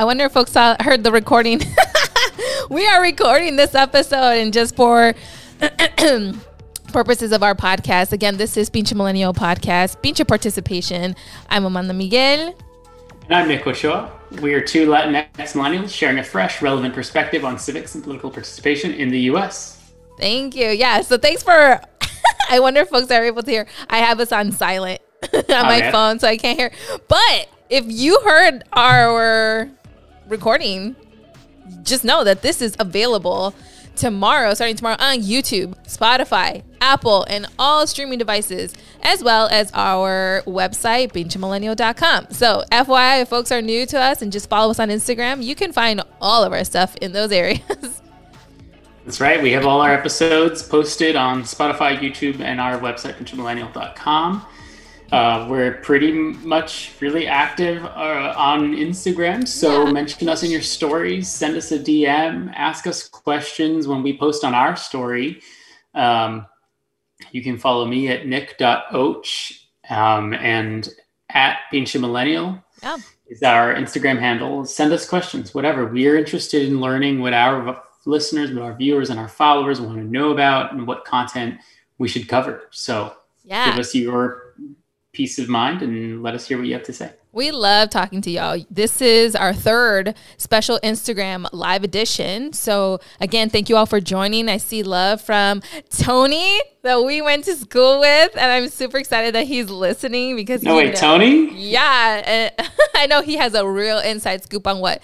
I wonder if folks saw, heard the recording. we are recording this episode, and just for purposes of our podcast, again, this is Pinche Millennial Podcast, Pinche Participation. I'm Amanda Miguel. And I'm Nick Ochoa. We are two Latinx millennials sharing a fresh, relevant perspective on civics and political participation in the U.S. Thank you. Yeah. So thanks for. I wonder if folks are able to hear. I have us on silent on oh, my yeah. phone, so I can't hear. But if you heard our recording, just know that this is available tomorrow, starting tomorrow on YouTube, Spotify, Apple, and all streaming devices, as well as our website, pinchemillennial.com. So, FYI, if folks are new to us and just follow us on Instagram, you can find all of our stuff in those areas. That's right. We have all our episodes posted on Spotify, YouTube, and our website, pinchemillennial.com. Uh, we're pretty much really active uh, on Instagram. So yeah. mention us in your stories, send us a DM, ask us questions when we post on our story. Um, you can follow me at nick.och um, and at Pinche Millennial yeah. is our Instagram handle. Send us questions, whatever. We are interested in learning what our listeners, what our viewers, and our followers want to know about and what content we should cover. So yeah. give us your peace of mind and let us hear what you have to say. We love talking to y'all. This is our third special Instagram live edition. So, again, thank you all for joining. I see love from Tony that we went to school with, and I'm super excited that he's listening because. No, wait, Tony? Yeah. I know he has a real inside scoop on what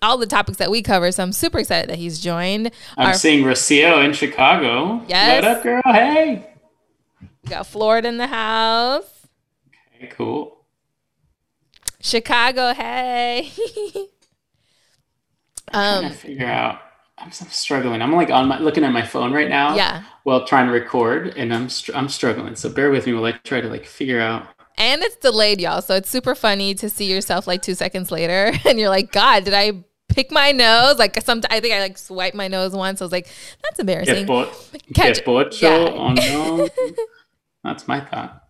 all the topics that we cover. So I'm super excited that he's joined. I'm Our, seeing Rocio in Chicago. Yes. What up, girl? Hey. We got Florida in the house. Okay, cool. Chicago, hey. I'm to figure out. I'm, I'm, struggling. I'm like on my looking at my phone right now. Yeah. While trying to record, and I'm str- I'm struggling. So bear with me while I try to like figure out. And it's delayed, y'all. So it's super funny to see yourself like two seconds later, and you're like, God, did I pick my nose? Like some, I think I like swiped my nose once. I was like, that's embarrassing. Catch, Get yeah. Oh no. that's my thought.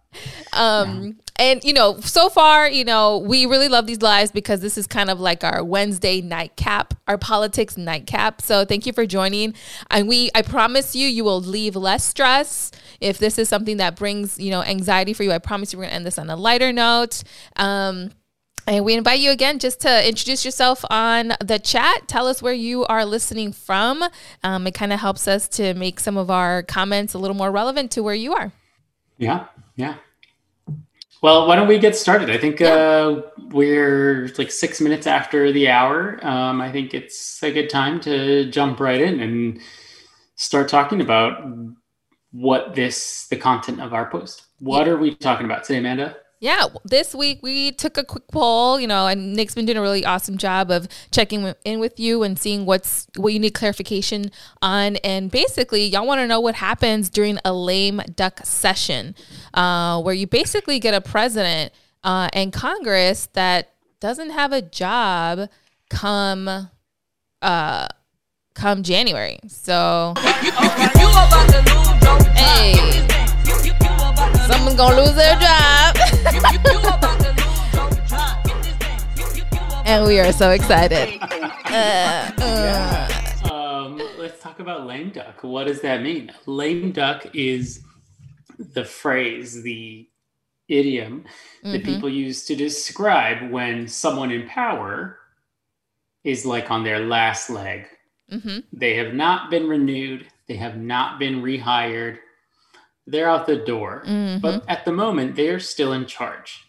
Um, and you know, so far, you know, we really love these lives because this is kind of like our Wednesday nightcap, our politics nightcap. So thank you for joining. And we, I promise you, you will leave less stress. If this is something that brings, you know, anxiety for you, I promise you we're gonna end this on a lighter note. Um, and we invite you again just to introduce yourself on the chat. Tell us where you are listening from. Um, it kind of helps us to make some of our comments a little more relevant to where you are. Yeah, yeah. Well, why don't we get started? I think yeah. uh, we're like six minutes after the hour. Um, I think it's a good time to jump right in and start talking about what this, the content of our post. What yeah. are we talking about today, Amanda? Yeah, this week we took a quick poll, you know, and Nick's been doing a really awesome job of checking in with you and seeing what's what you need clarification on. And basically, y'all want to know what happens during a lame duck session, uh, where you basically get a president uh, and Congress that doesn't have a job come uh, come January. So, hey. Someone's gonna lose their job. and we are so excited. Uh, uh. Um, let's talk about lame duck. What does that mean? Lame duck is the phrase, the idiom mm-hmm. that people use to describe when someone in power is like on their last leg. Mm-hmm. They have not been renewed, they have not been rehired, they're out the door. Mm-hmm. But at the moment, they're still in charge.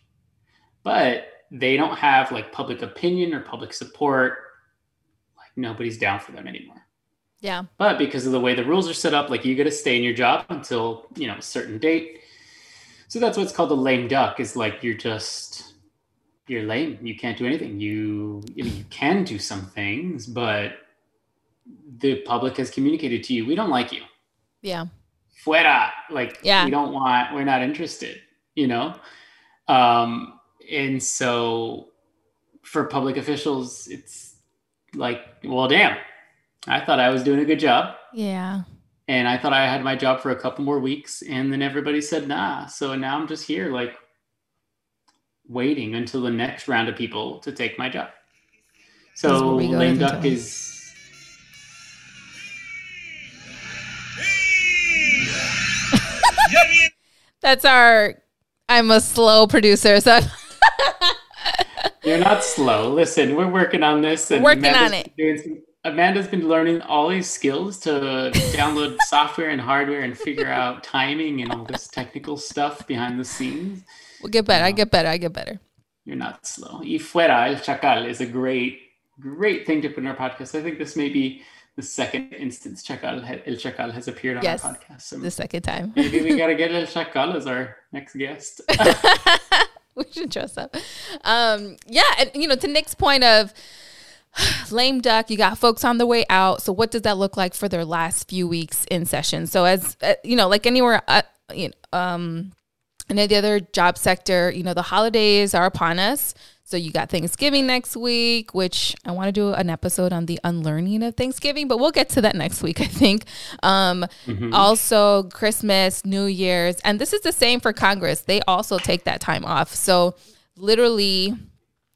But they don't have like public opinion or public support. Like nobody's down for them anymore. Yeah. But because of the way the rules are set up, like you got to stay in your job until, you know, a certain date. So that's what's called a lame duck is like you're just you're lame. You can't do anything. You I mean, you can do some things, but the public has communicated to you, we don't like you. Yeah fuera like yeah. we don't want we're not interested you know? Um and so for public officials it's like well damn i thought i was doing a good job. Yeah. And i thought i had my job for a couple more weeks and then everybody said nah. So now i'm just here like waiting until the next round of people to take my job. So lame duck is. That's our. I'm a slow producer, so. You're not slow. Listen, we're working on this. And working Amanda's on it. Some, Amanda's been learning all these skills to download software and hardware and figure out timing and all this technical stuff behind the scenes. We'll get better. I get better. I get better. You're not slow. Y fuera el chacal is a great, great thing to put in our podcast. I think this may be the second instance Chacal El Chacal has appeared on yes, our podcast. So the second time. maybe we gotta get El Chacal as our next guest. we should dress up. Um, yeah, and you know, to Nick's point of lame duck, you got folks on the way out. So what does that look like for their last few weeks in session? So as uh, you know, like anywhere, uh, you know, um, in any other job sector, you know, the holidays are upon us. So you got Thanksgiving next week, which I want to do an episode on the unlearning of Thanksgiving, but we'll get to that next week, I think. Um, mm-hmm. Also, Christmas, New Year's, and this is the same for Congress. They also take that time off. So literally,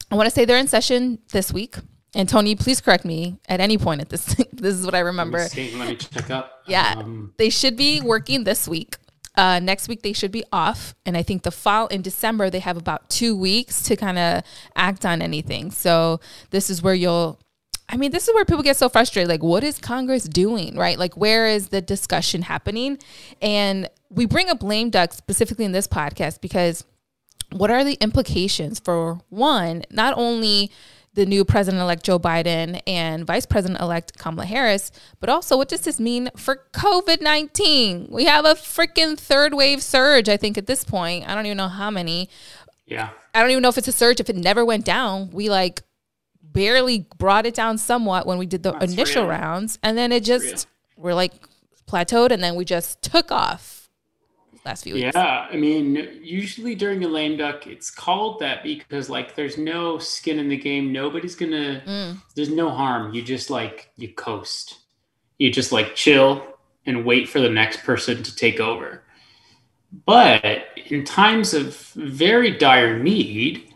I want to say they're in session this week. And Tony, please correct me at any point at this. this is what I remember. Let me, Let me check up. Yeah, um, they should be working this week. Uh, next week they should be off, and I think the fall in December they have about two weeks to kind of act on anything. So this is where you'll. I mean, this is where people get so frustrated. Like, what is Congress doing, right? Like, where is the discussion happening? And we bring up lame duck specifically in this podcast because what are the implications for one, not only the new president elect Joe Biden and vice president elect Kamala Harris. But also, what does this mean for COVID 19? We have a freaking third wave surge, I think, at this point. I don't even know how many. Yeah. I don't even know if it's a surge, if it never went down. We like barely brought it down somewhat when we did the That's initial real. rounds. And then it just, we're like plateaued and then we just took off last few weeks. Yeah, I mean, usually during a lame duck, it's called that because like there's no skin in the game. Nobody's gonna. Mm. There's no harm. You just like you coast. You just like chill and wait for the next person to take over. But in times of very dire need,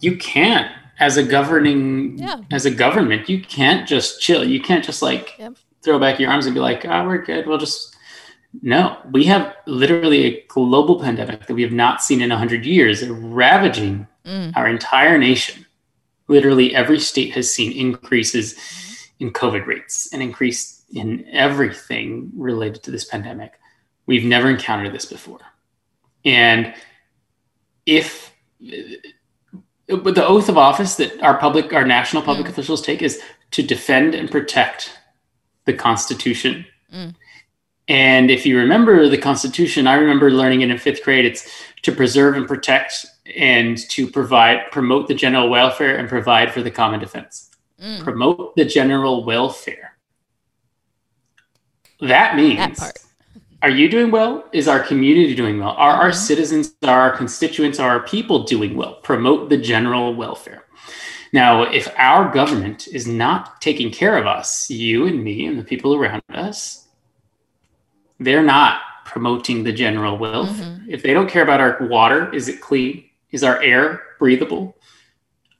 you can't as a governing yeah. as a government you can't just chill you can't just like yep. throw back your arms and be like ah oh, we're good we'll just no, we have literally a global pandemic that we have not seen in 100 years, ravaging mm. our entire nation. Literally, every state has seen increases in COVID rates and increase in everything related to this pandemic. We've never encountered this before. And if but the oath of office that our public, our national public mm. officials take is to defend and protect the Constitution. Mm and if you remember the Constitution, I remember learning it in fifth grade. It's to preserve and protect and to provide, promote the general welfare and provide for the common defense. Mm. Promote the general welfare. That means that part. Are you doing well? Is our community doing well? Are mm-hmm. our citizens, are our constituents, are our people doing well? Promote the general welfare. Now, if our government is not taking care of us, you and me and the people around us, they're not promoting the general welfare. Mm-hmm. If they don't care about our water, is it clean? Is our air breathable?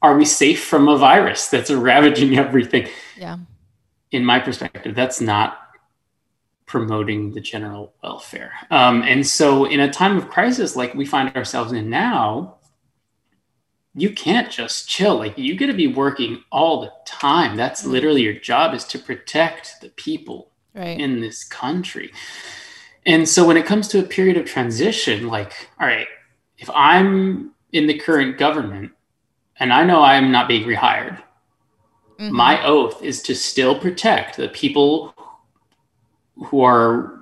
Are we safe from a virus that's ravaging everything? Yeah. In my perspective, that's not promoting the general welfare. Um, and so, in a time of crisis like we find ourselves in now, you can't just chill. Like you got to be working all the time. That's mm-hmm. literally your job is to protect the people right. in this country. And so when it comes to a period of transition, like, all right, if I'm in the current government and I know I'm not being rehired, mm-hmm. my oath is to still protect the people who are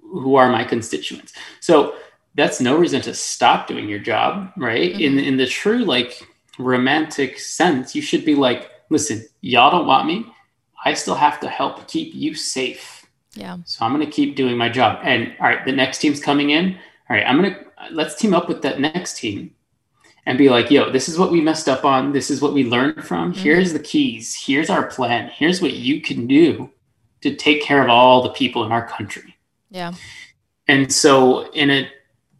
who are my constituents. So that's no reason to stop doing your job, right? Mm-hmm. In in the true like romantic sense, you should be like, listen, y'all don't want me. I still have to help keep you safe. Yeah. So I'm going to keep doing my job. And all right, the next team's coming in. All right, I'm going to let's team up with that next team and be like, yo, this is what we messed up on. This is what we learned from. Mm-hmm. Here's the keys. Here's our plan. Here's what you can do to take care of all the people in our country. Yeah. And so in a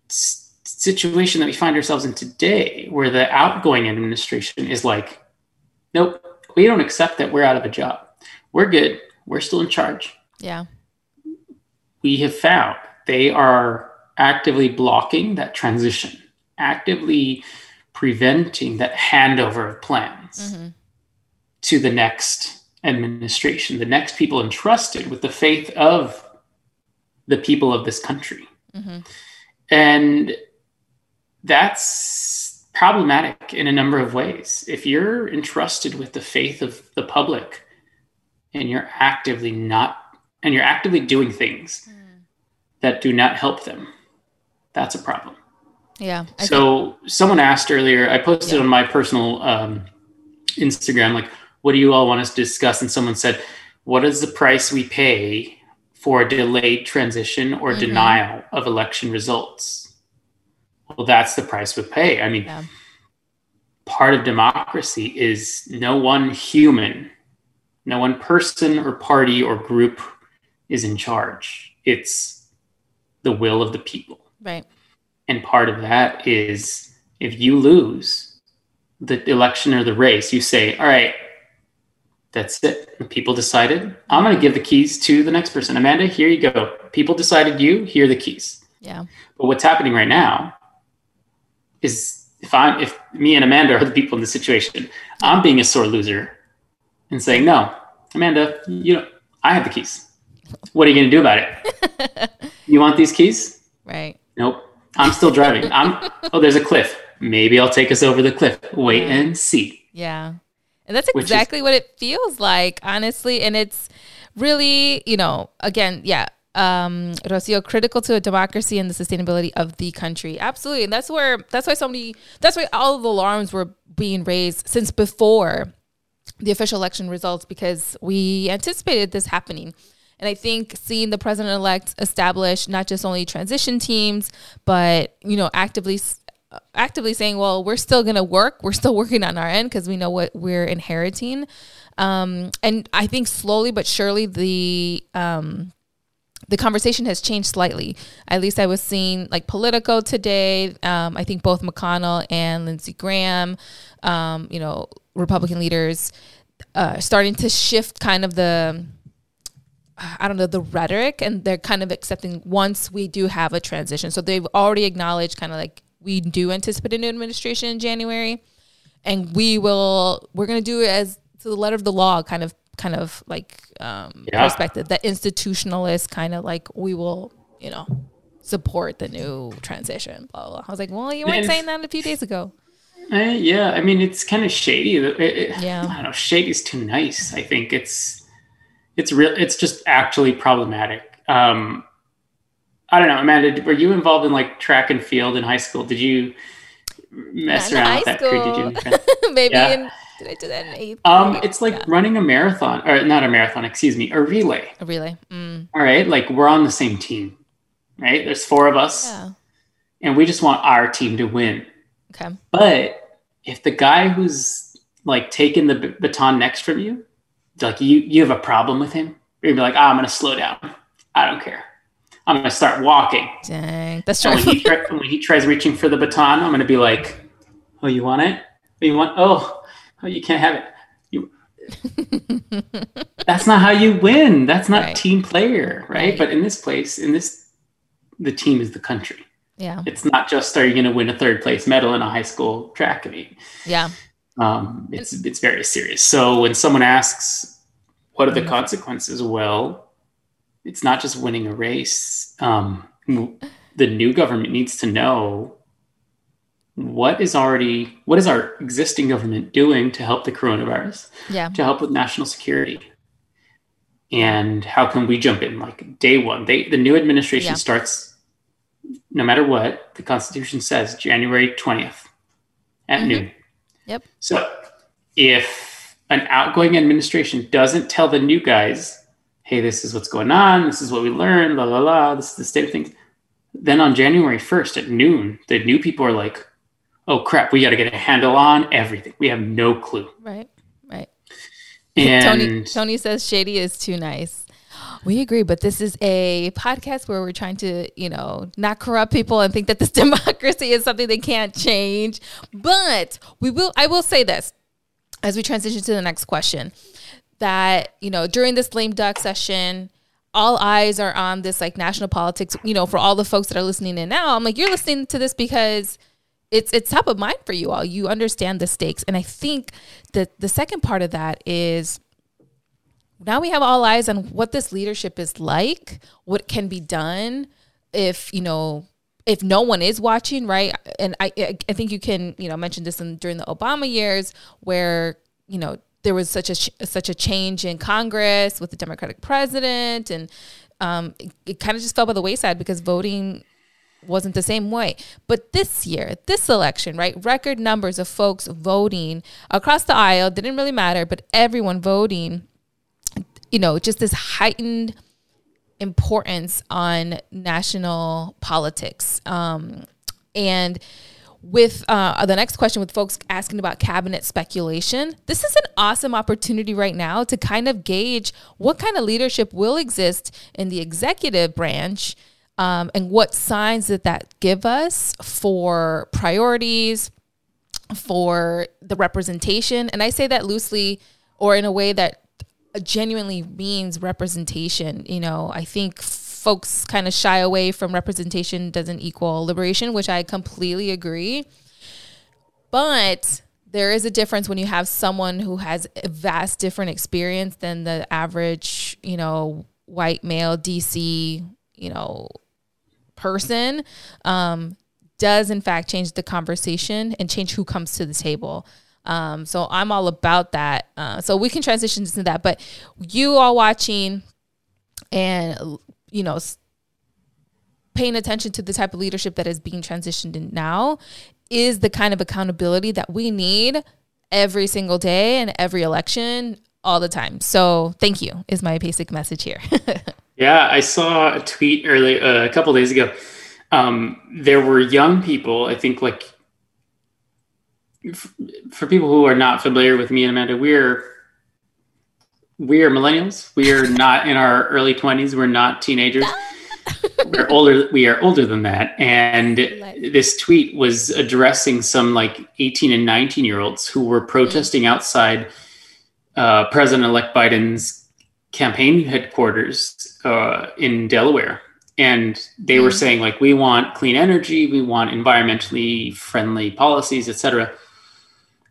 situation that we find ourselves in today where the outgoing administration is like, nope, we don't accept that we're out of a job. We're good. We're still in charge. Yeah. We have found they are actively blocking that transition, actively preventing that handover of plans Mm-hmm. to the next administration, the next people entrusted with the faith of the people of this country. Mm-hmm. And that's problematic in a number of ways. If you're entrusted with the faith of the public and you're actively not, and you're actively doing things that do not help them, that's a problem. Yeah. I so someone asked earlier, I posted Yeah. on my personal um, Instagram, like, what do you all want us to discuss? And someone said, what is the price we pay for a delayed transition or Mhm. denial of election results? Well, that's the price we pay. I mean, Yeah. part of democracy is no one human, no one person or party or group is in charge. It's the will of the people. Right. And part of that is if you lose the election or the race, you say, all right, that's it. The people decided. I'm going to give the keys to the next person. Amanda, here you go. People decided you, here are the keys. Yeah. But what's happening right now is if I'm, if me and Amanda are the people in the situation, I'm being a sore loser and saying, no, Amanda, you know, I have the keys. What are you going to do about it? You want these keys? Right. Nope. I'm still driving. I'm oh, there's a cliff. Maybe I'll take us over the cliff. Wait Yeah. and see. Yeah. And that's Which is- exactly what it feels like, honestly. And it's really, you know, again, yeah, um, Rocio, critical to a democracy and the sustainability of the country. Absolutely. And that's where, that's why so many, that's why all of the alarms were being raised since before the official election results because we anticipated this happening. And I think seeing the president elect establish not just only transition teams, but you know, actively actively saying, "Well, we're still going to work. We're still working on our end because we know what we're inheriting." Um, and I think slowly but surely the um, the conversation has changed slightly. At least I was seeing like Politico today. Um, I think both McConnell and Lindsey Graham, um, you know, Republican leaders, uh, starting to shift kind of the I don't know, the rhetoric, and they're kind of accepting once we do have a transition. So they've already acknowledged kind of like we do anticipate a new administration in January, and we will we're going to do it as to the letter of the law, kind of kind of like um, Yeah. perspective, that institutionalist kind of like we will you know support the new transition. Blah, blah, blah. I was like, well, you weren't saying that a few days ago. Eh, yeah, I mean it's kind of shady. It- it- Yeah. I don't know. Shady's too nice. I think it's it's real. It's just actually problematic. Um, I don't know, Amanda. Were you involved in like track and field in high school? Did you mess Not around with that? Or did you? Maybe Yeah. in did I do that in eighth? Um, it's like Yeah. running a marathon, or not a marathon. Excuse me, a relay. a relay. Mm, All right, like we're on the same team, right? There's four of us, yeah. and we just want our team to win. Okay. But if the guy who's like taking the b- baton next from you, like you, you have a problem with him, you're gonna be like, oh, I'm gonna slow down. I don't care. I'm gonna start walking. Dang, that's true. when he, try, when he tries reaching for the baton, I'm gonna be like, oh, you want it? Oh, you want? Oh, oh, you can't have it. You. That's not how you win. That's not Right. team player, right? Right. But in this place, in this, the team is the country. Yeah. It's not just are you going to win a third place medal in a high school track meet. Yeah. Um, it's it's very serious. So when someone asks, "What are the Mhm. consequences?" Well, it's not just winning a race. Um, the new government needs to know what is already what is our existing government doing to help the coronavirus, Yeah. to help with national security, and how can we jump in like day one? They the new administration Yeah. starts no matter what the Constitution says January twentieth at Mhm. noon. Yep. So if an outgoing administration doesn't tell the new guys, hey, this is what's going on, this is what we learned, la la la, this is the state of things, then on January 1st at noon, the new people are like, oh crap, we got to get a handle on everything. We have no clue. Right. Right. And Tony Tony says Shady is too nice. We agree, but this is a podcast where we're trying to, you know, not corrupt people and think that this democracy is something they can't change. But we will I will say this. as we transition to the next question, that you know during this lame duck session, all eyes are on this like national politics. You know, for all the folks that are listening in now, I'm like, you're listening to this because it's it's top of mind for you all. You understand the stakes, and I think that the second part of that is now we have all eyes on what this leadership is like, what can be done if you know if no one is watching, right? And I I think you can you know mention this in, during the Obama years where you know there was such a such a change in Congress with the Democratic president, and um, it, it kind of just fell by the wayside because voting wasn't the same way. But this year, this election, right, record numbers of folks voting across the aisle didn't really matter, but everyone voting, you know, just this heightened importance on national politics. Um, and with uh, the next question with folks asking about cabinet speculation this is an awesome opportunity right now to kind of gauge what kind of leadership will exist in the executive branch um, and what signs that that give us for priorities for the representation and i say that loosely or in a way that genuinely means representation you know i think folks kind of shy away from representation doesn't equal liberation which i completely agree but there is a difference when you have someone who has a vast different experience than the average you know white male dc you know person um, does in fact change the conversation and change who comes to the table. Um, so I'm all about that. Uh, so we can transition into that. But you all watching and you know paying attention to the type of leadership that is being transitioned in now is the kind of accountability that we need every single day and every election all the time. So thank you is my basic message here. Yeah, I saw a tweet early uh, a couple days ago. Um, there were young people. I think like for people who are not familiar with me and Amanda, we're we are millennials. We are not in our early twenties. We're not teenagers. we're older. We are older than that. And this tweet was addressing some like eighteen and nineteen year olds who were protesting outside uh, President-elect Biden's campaign headquarters uh, in Delaware, and they mm were saying like we want clean energy, we want environmentally friendly policies, etc.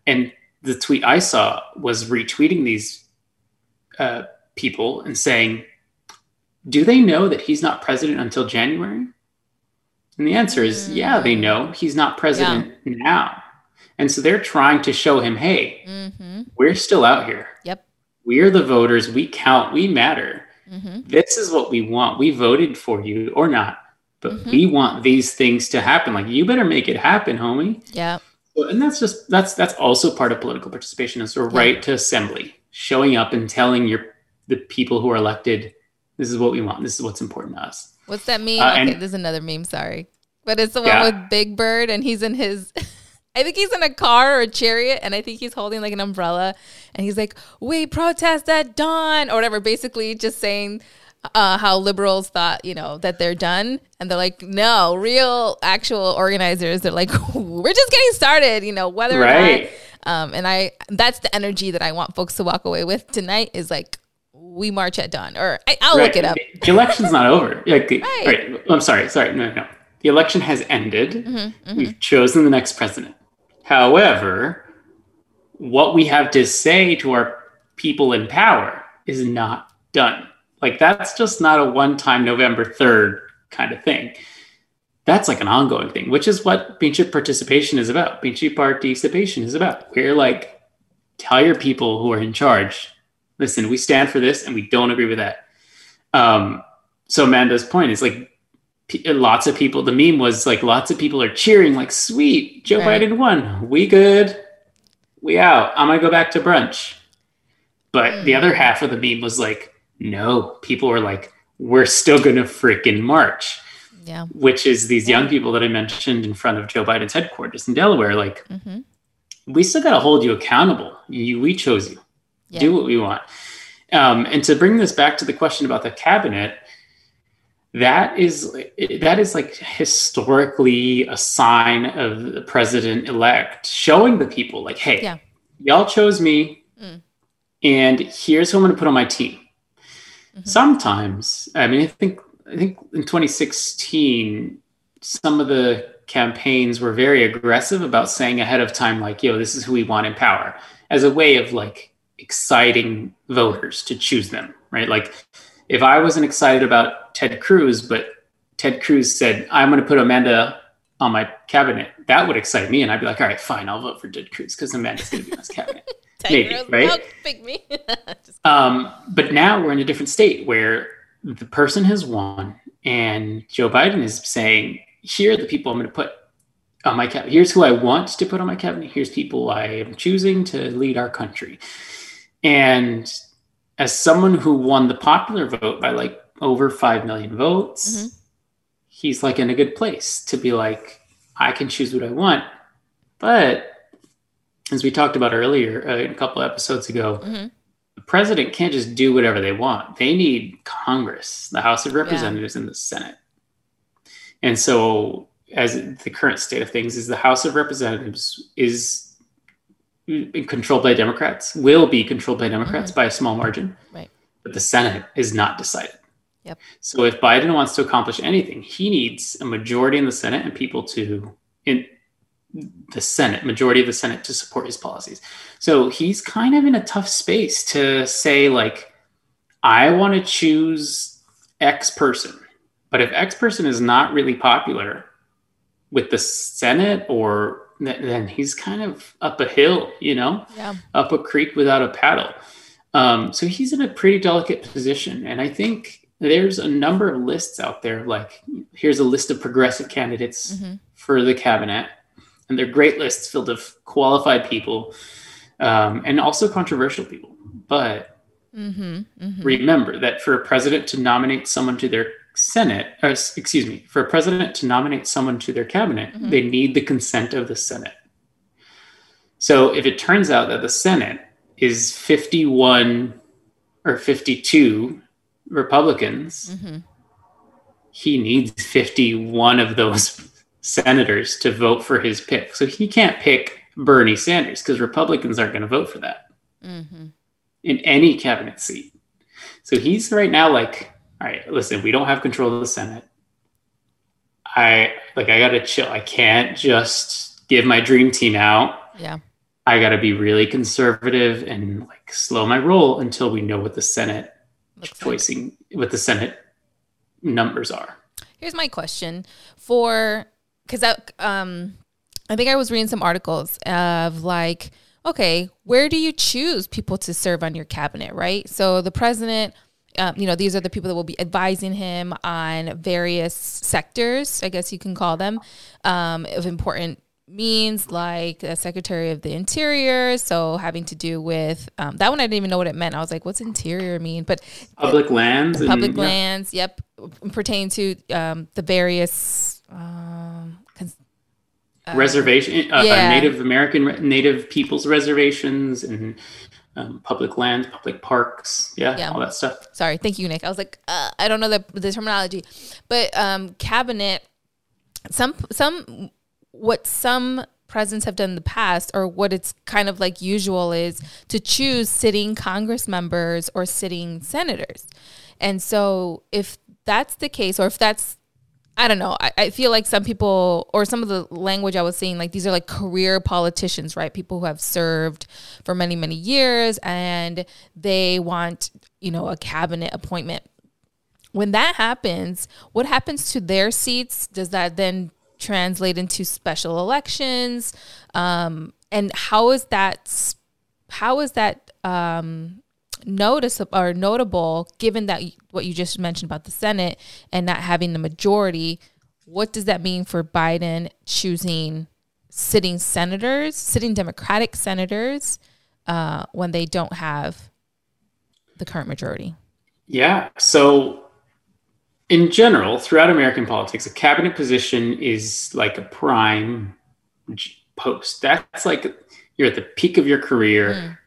And the tweet I saw was retweeting these uh, people and saying, "Do they know that he's not president until January?" And the answer is, mm yeah, they know he's not president yeah. now. And so they're trying to show him, hey, mm-hmm. we're still out here. Yep we're the voters. We count. We matter. Mm-hmm. This is what we want. We voted for you or not, but mm-hmm. we want these things to happen. Like you better make it happen, homie. Yeah. And that's just that's that's also part of political participation. Is the yeah. right to assembly, showing up and telling your the people who are elected, this is what we want. This is what's important to us. What's that mean? Uh, okay, there's another meme. Sorry, but it's the one yeah. with Big Bird, and he's in his I think he's in a car or a chariot, and I think he's holding like an umbrella, and he's like, "We protest at dawn" or whatever. Basically, just saying uh, how liberals thought, you know, that they're done, and they're like, "No, real, actual organizers." They're like, "We're just getting started," you know, whether right. or not. Um, and I, that's the energy that I want folks to walk away with tonight. Is like, we march at dawn, or I, will right. look it up. The election's not over. Like, right. right. I'm sorry. Sorry. No, no. The election has ended. Mm-hmm, mm-hmm. We've chosen the next president. However, what we have to say to our people in power is not done. Like that's just not a one time November 3rd kind of thing. That's like an ongoing thing, which is what Pinche participation is about. Pinche participation is about. We're like, tell your people who are in charge, listen, we stand for this and we don't agree with that. Um, so Amanda's point is like lots of people the meme was like lots of people are cheering like sweet joe right. biden won we good we out i'm gonna go back to brunch but mm. the other half of the meme was like no people were like we're still gonna freaking march yeah which is these young people that i mentioned in front of joe biden's headquarters in delaware like mm-hmm. we still gotta hold you accountable you we chose you yeah. do what we want um, and to bring this back to the question about the cabinet that is that is like historically a sign of the president elect showing the people like hey yeah. y'all chose me, mm. and here's who I'm going to put on my team. Sometimes, I mean, I think I think in 2016, some of the campaigns were very aggressive about saying ahead of time, like, "Yo, this is who we want in power," as a way of like exciting voters to choose them, right? Like, if I wasn't excited about Ted Cruz, but Ted Cruz said, "I'm going to put Amanda on my cabinet," that would excite me, and I'd be like, "All right, fine, I'll vote for Ted Cruz because Amanda's going to be on his cabinet." Maybe, right? pick me. um, but now we're in a different state where the person has won, and Joe Biden is saying, "Here are the people I'm going to put on my cabinet. Here's who I want to put on my cabinet. Here's people I am choosing to lead our country." And as someone who won the popular vote by like over 5 million votes, mm-hmm. he's like in a good place to be like, I can choose what I want. But as we talked about earlier, uh, a couple episodes ago, mm-hmm. the president can't just do whatever they want. They need Congress, the House of Representatives, yeah. and the Senate. And so, as the current state of things is, the House of Representatives is controlled by Democrats, will be controlled by Democrats mm-hmm. by a small margin. Right. But the Senate is not decided. Yep. So if Biden wants to accomplish anything, he needs a majority in the Senate and people to in the Senate, majority of the Senate to support his policies. So he's kind of in a tough space to say like I want to choose X person. But if X person is not really popular with the Senate or then he's kind of up a hill, you know, yeah. up a creek without a paddle. Um, so he's in a pretty delicate position. And I think there's a number of lists out there. Like, here's a list of progressive candidates mm-hmm. for the cabinet. And they're great lists filled of qualified people um, and also controversial people. But mm-hmm. Mm-hmm. remember that for a president to nominate someone to their Senate, or excuse me, for a president to nominate someone to their cabinet, mm-hmm. they need the consent of the Senate. So if it turns out that the Senate is 51 or 52 Republicans, mm-hmm. he needs 51 of those senators to vote for his pick. So he can't pick Bernie Sanders because Republicans aren't going to vote for that mm-hmm. in any cabinet seat. So he's right now like all right, listen, we don't have control of the Senate. I like I gotta chill. I can't just give my dream team out. Yeah. I gotta be really conservative and like slow my roll until we know what the Senate Looks choicing like. what the Senate numbers are. Here's my question for because that um I think I was reading some articles of like, okay, where do you choose people to serve on your cabinet, right? So the president um, you know, these are the people that will be advising him on various sectors, I guess you can call them, um, of important means like the Secretary of the Interior. So having to do with um, that one, I didn't even know what it meant. I was like, what's interior mean? But public lands, public and, lands. Yeah. Yep, pertain to um, the various. Um, uh, reservation, uh, yeah. Native American, Native peoples reservations, and um, public lands, public parks, yeah, yeah, all that stuff. Sorry, thank you, Nick. I was like, uh, I don't know the, the terminology, but um, cabinet. Some some what some presidents have done in the past, or what it's kind of like usual, is to choose sitting Congress members or sitting senators, and so if that's the case, or if that's I don't know. I, I, feel like some people, or some of the language I was seeing, like these are like career politicians, right? People who have served for many, many years and they want, you know, a cabinet appointment. When that happens, what happens to their seats? Does that then translate into special elections? Um, and how is that? How is that um, noticeable or notable given that what you just mentioned about the Senate and not having the majority? What does that mean for Biden choosing sitting senators, sitting Democratic senators, uh, when they don't have the current majority? Yeah. So, in general, throughout American politics, a cabinet position is like a prime post. That's like you're at the peak of your career. Mm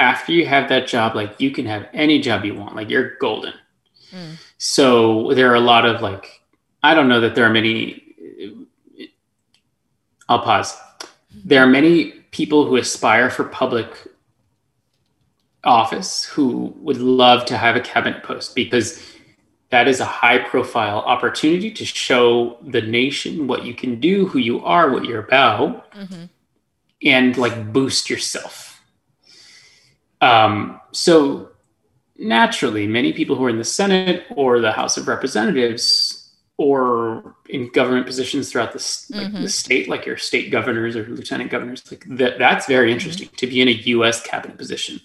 after you have that job, like you can have any job you want, like you're golden. Mm. So there are a lot of like, I don't know that there are many. I'll pause. There are many people who aspire for public office who would love to have a cabinet post because that is a high profile opportunity to show the nation what you can do, who you are, what you're about, mm-hmm. and like boost yourself. Um, so naturally, many people who are in the Senate or the House of Representatives or in government positions throughout the, like mm-hmm. the state, like your state governors or lieutenant governors, like that, that's very mm-hmm. interesting mm-hmm. to be in a U.S. cabinet position.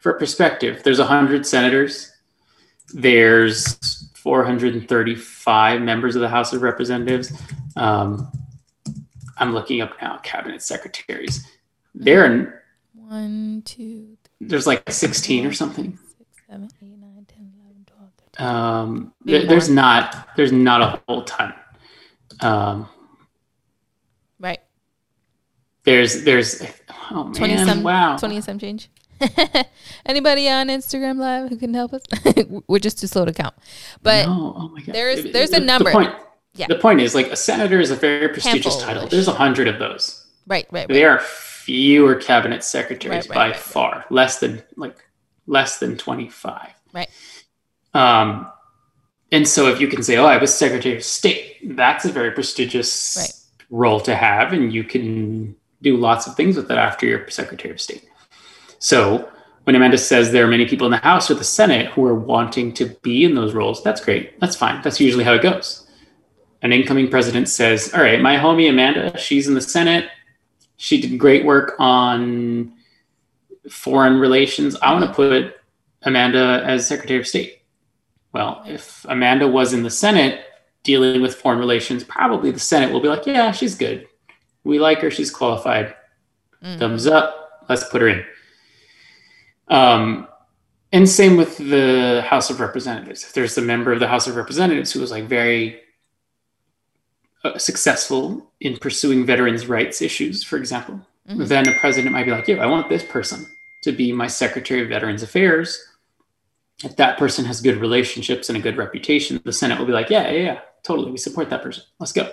For perspective, there's 100 senators there's 435 members of the House of Representatives. Um, I'm looking up now cabinet secretaries. There are one, two. There's like 16 or something. Six, seven, eight, nine, 10, 11, 12, 13. Um, there, there's not there's not a whole ton. Um, right. There's there's oh man 20 some, wow 20 some change. Anybody on Instagram Live who can help us? We're just too slow to count. But no, oh my God. there's there's a number. The point, yeah. the point is like a senator is a very prestigious title. There's a hundred of those. Right, right, right. There are fewer cabinet secretaries right, right, by right, far, less than like less than 25. Right. Um, and so if you can say, "Oh, I was Secretary of State," that's a very prestigious role to have, and you can do lots of things with it after you're Secretary of State. So when Amanda says there are many people in the House or the Senate who are wanting to be in those roles, that's great. That's fine. That's usually how it goes. An incoming president says, All right, my homie Amanda, she's in the Senate. She did great work on foreign relations. I want to put Amanda as Secretary of State. Well, if Amanda was in the Senate dealing with foreign relations, probably the Senate will be like, Yeah, she's good. We like her. She's qualified. Mm. Thumbs up. Let's put her in. Um, and same with the House of Representatives. If there's a member of the House of Representatives who was like very uh, successful in pursuing veterans' rights issues, for example, mm-hmm. then a president might be like, "Yeah, I want this person to be my Secretary of Veterans Affairs." If that person has good relationships and a good reputation, the Senate will be like, "Yeah, yeah, yeah, totally, we support that person. Let's go."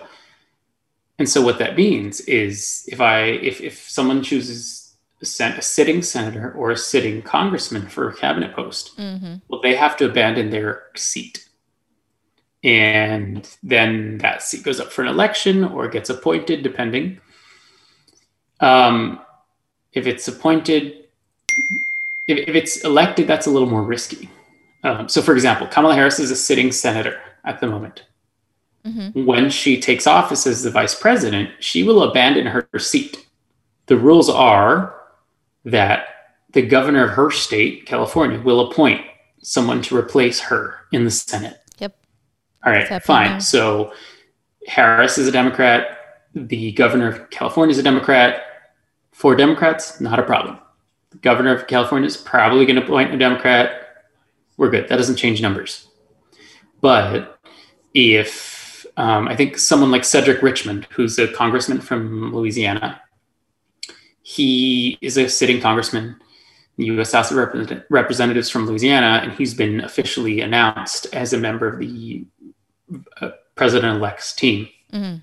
And so what that means is, if I if if someone chooses a, sitting senator or a sitting congressman for a cabinet post, mm-hmm. well, they have to abandon their seat. And then that seat goes up for an election or gets appointed, depending. Um, if it's appointed, if, if, it's elected, that's a little more risky. Um, so, for example, Kamala Harris is a sitting senator at the moment. Mm-hmm. When she takes office as the vice president, she will abandon her seat. The rules are that the governor of her state, California, will appoint someone to replace her in the Senate. All right, fine. So Harris is a Democrat. The governor of California is a Democrat. For Democrats, not a problem. The governor of California is probably going to appoint a Democrat. We're good. That doesn't change numbers. But if um, I think someone like Cedric Richmond, who's a congressman from Louisiana, he is a sitting congressman, U.S. House of Representatives from Louisiana, and he's been officially announced as a member of the uh, president-elect's team. Mm-hmm.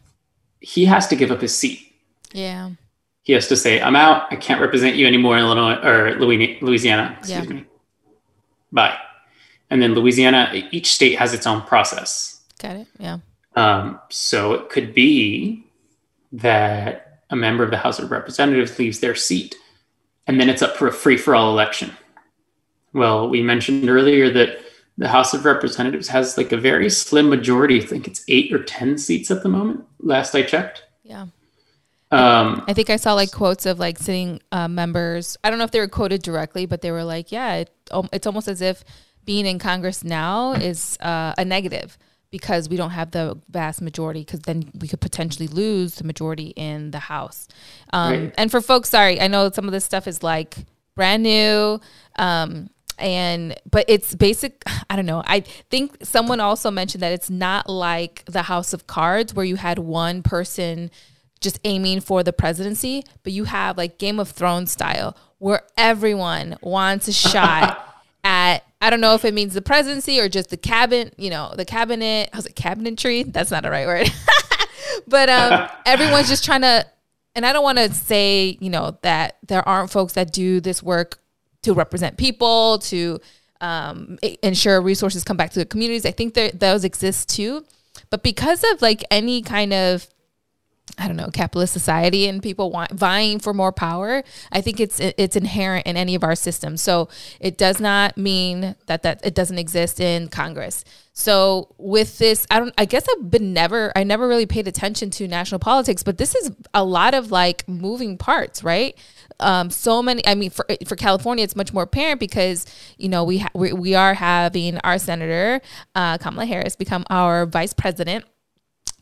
He has to give up his seat. Yeah. He has to say, "I'm out. I can't represent you anymore in Illinois or Louisiana." Excuse yeah. me. Bye. And then Louisiana, each state has its own process. Got it. Yeah. Um, so it could be that a member of the House of Representatives leaves their seat, and then it's up for a free for all election. Well, we mentioned earlier that the House of Representatives has like a very slim majority. I think it's eight or 10 seats at the moment, last I checked. Yeah. Um, I think I saw like quotes of like sitting uh, members. I don't know if they were quoted directly, but they were like, yeah, it, it's almost as if being in Congress now is uh, a negative because we don't have the vast majority because then we could potentially lose the majority in the house um, right. and for folks sorry i know some of this stuff is like brand new um, and but it's basic i don't know i think someone also mentioned that it's not like the house of cards where you had one person just aiming for the presidency but you have like game of thrones style where everyone wants a shot at I don't know if it means the presidency or just the cabinet, you know, the cabinet. how's it cabinetry. That's not the right word. but um, everyone's just trying to and I don't want to say, you know, that there aren't folks that do this work to represent people, to um, ensure resources come back to the communities. I think that those exist too. But because of like any kind of I don't know, capitalist society and people want vying for more power. I think it's it's inherent in any of our systems. So it does not mean that that it doesn't exist in Congress. So with this, I don't. I guess I've been never. I never really paid attention to national politics, but this is a lot of like moving parts, right? Um, so many. I mean, for for California, it's much more apparent because you know we ha- we, we are having our senator uh, Kamala Harris become our vice president.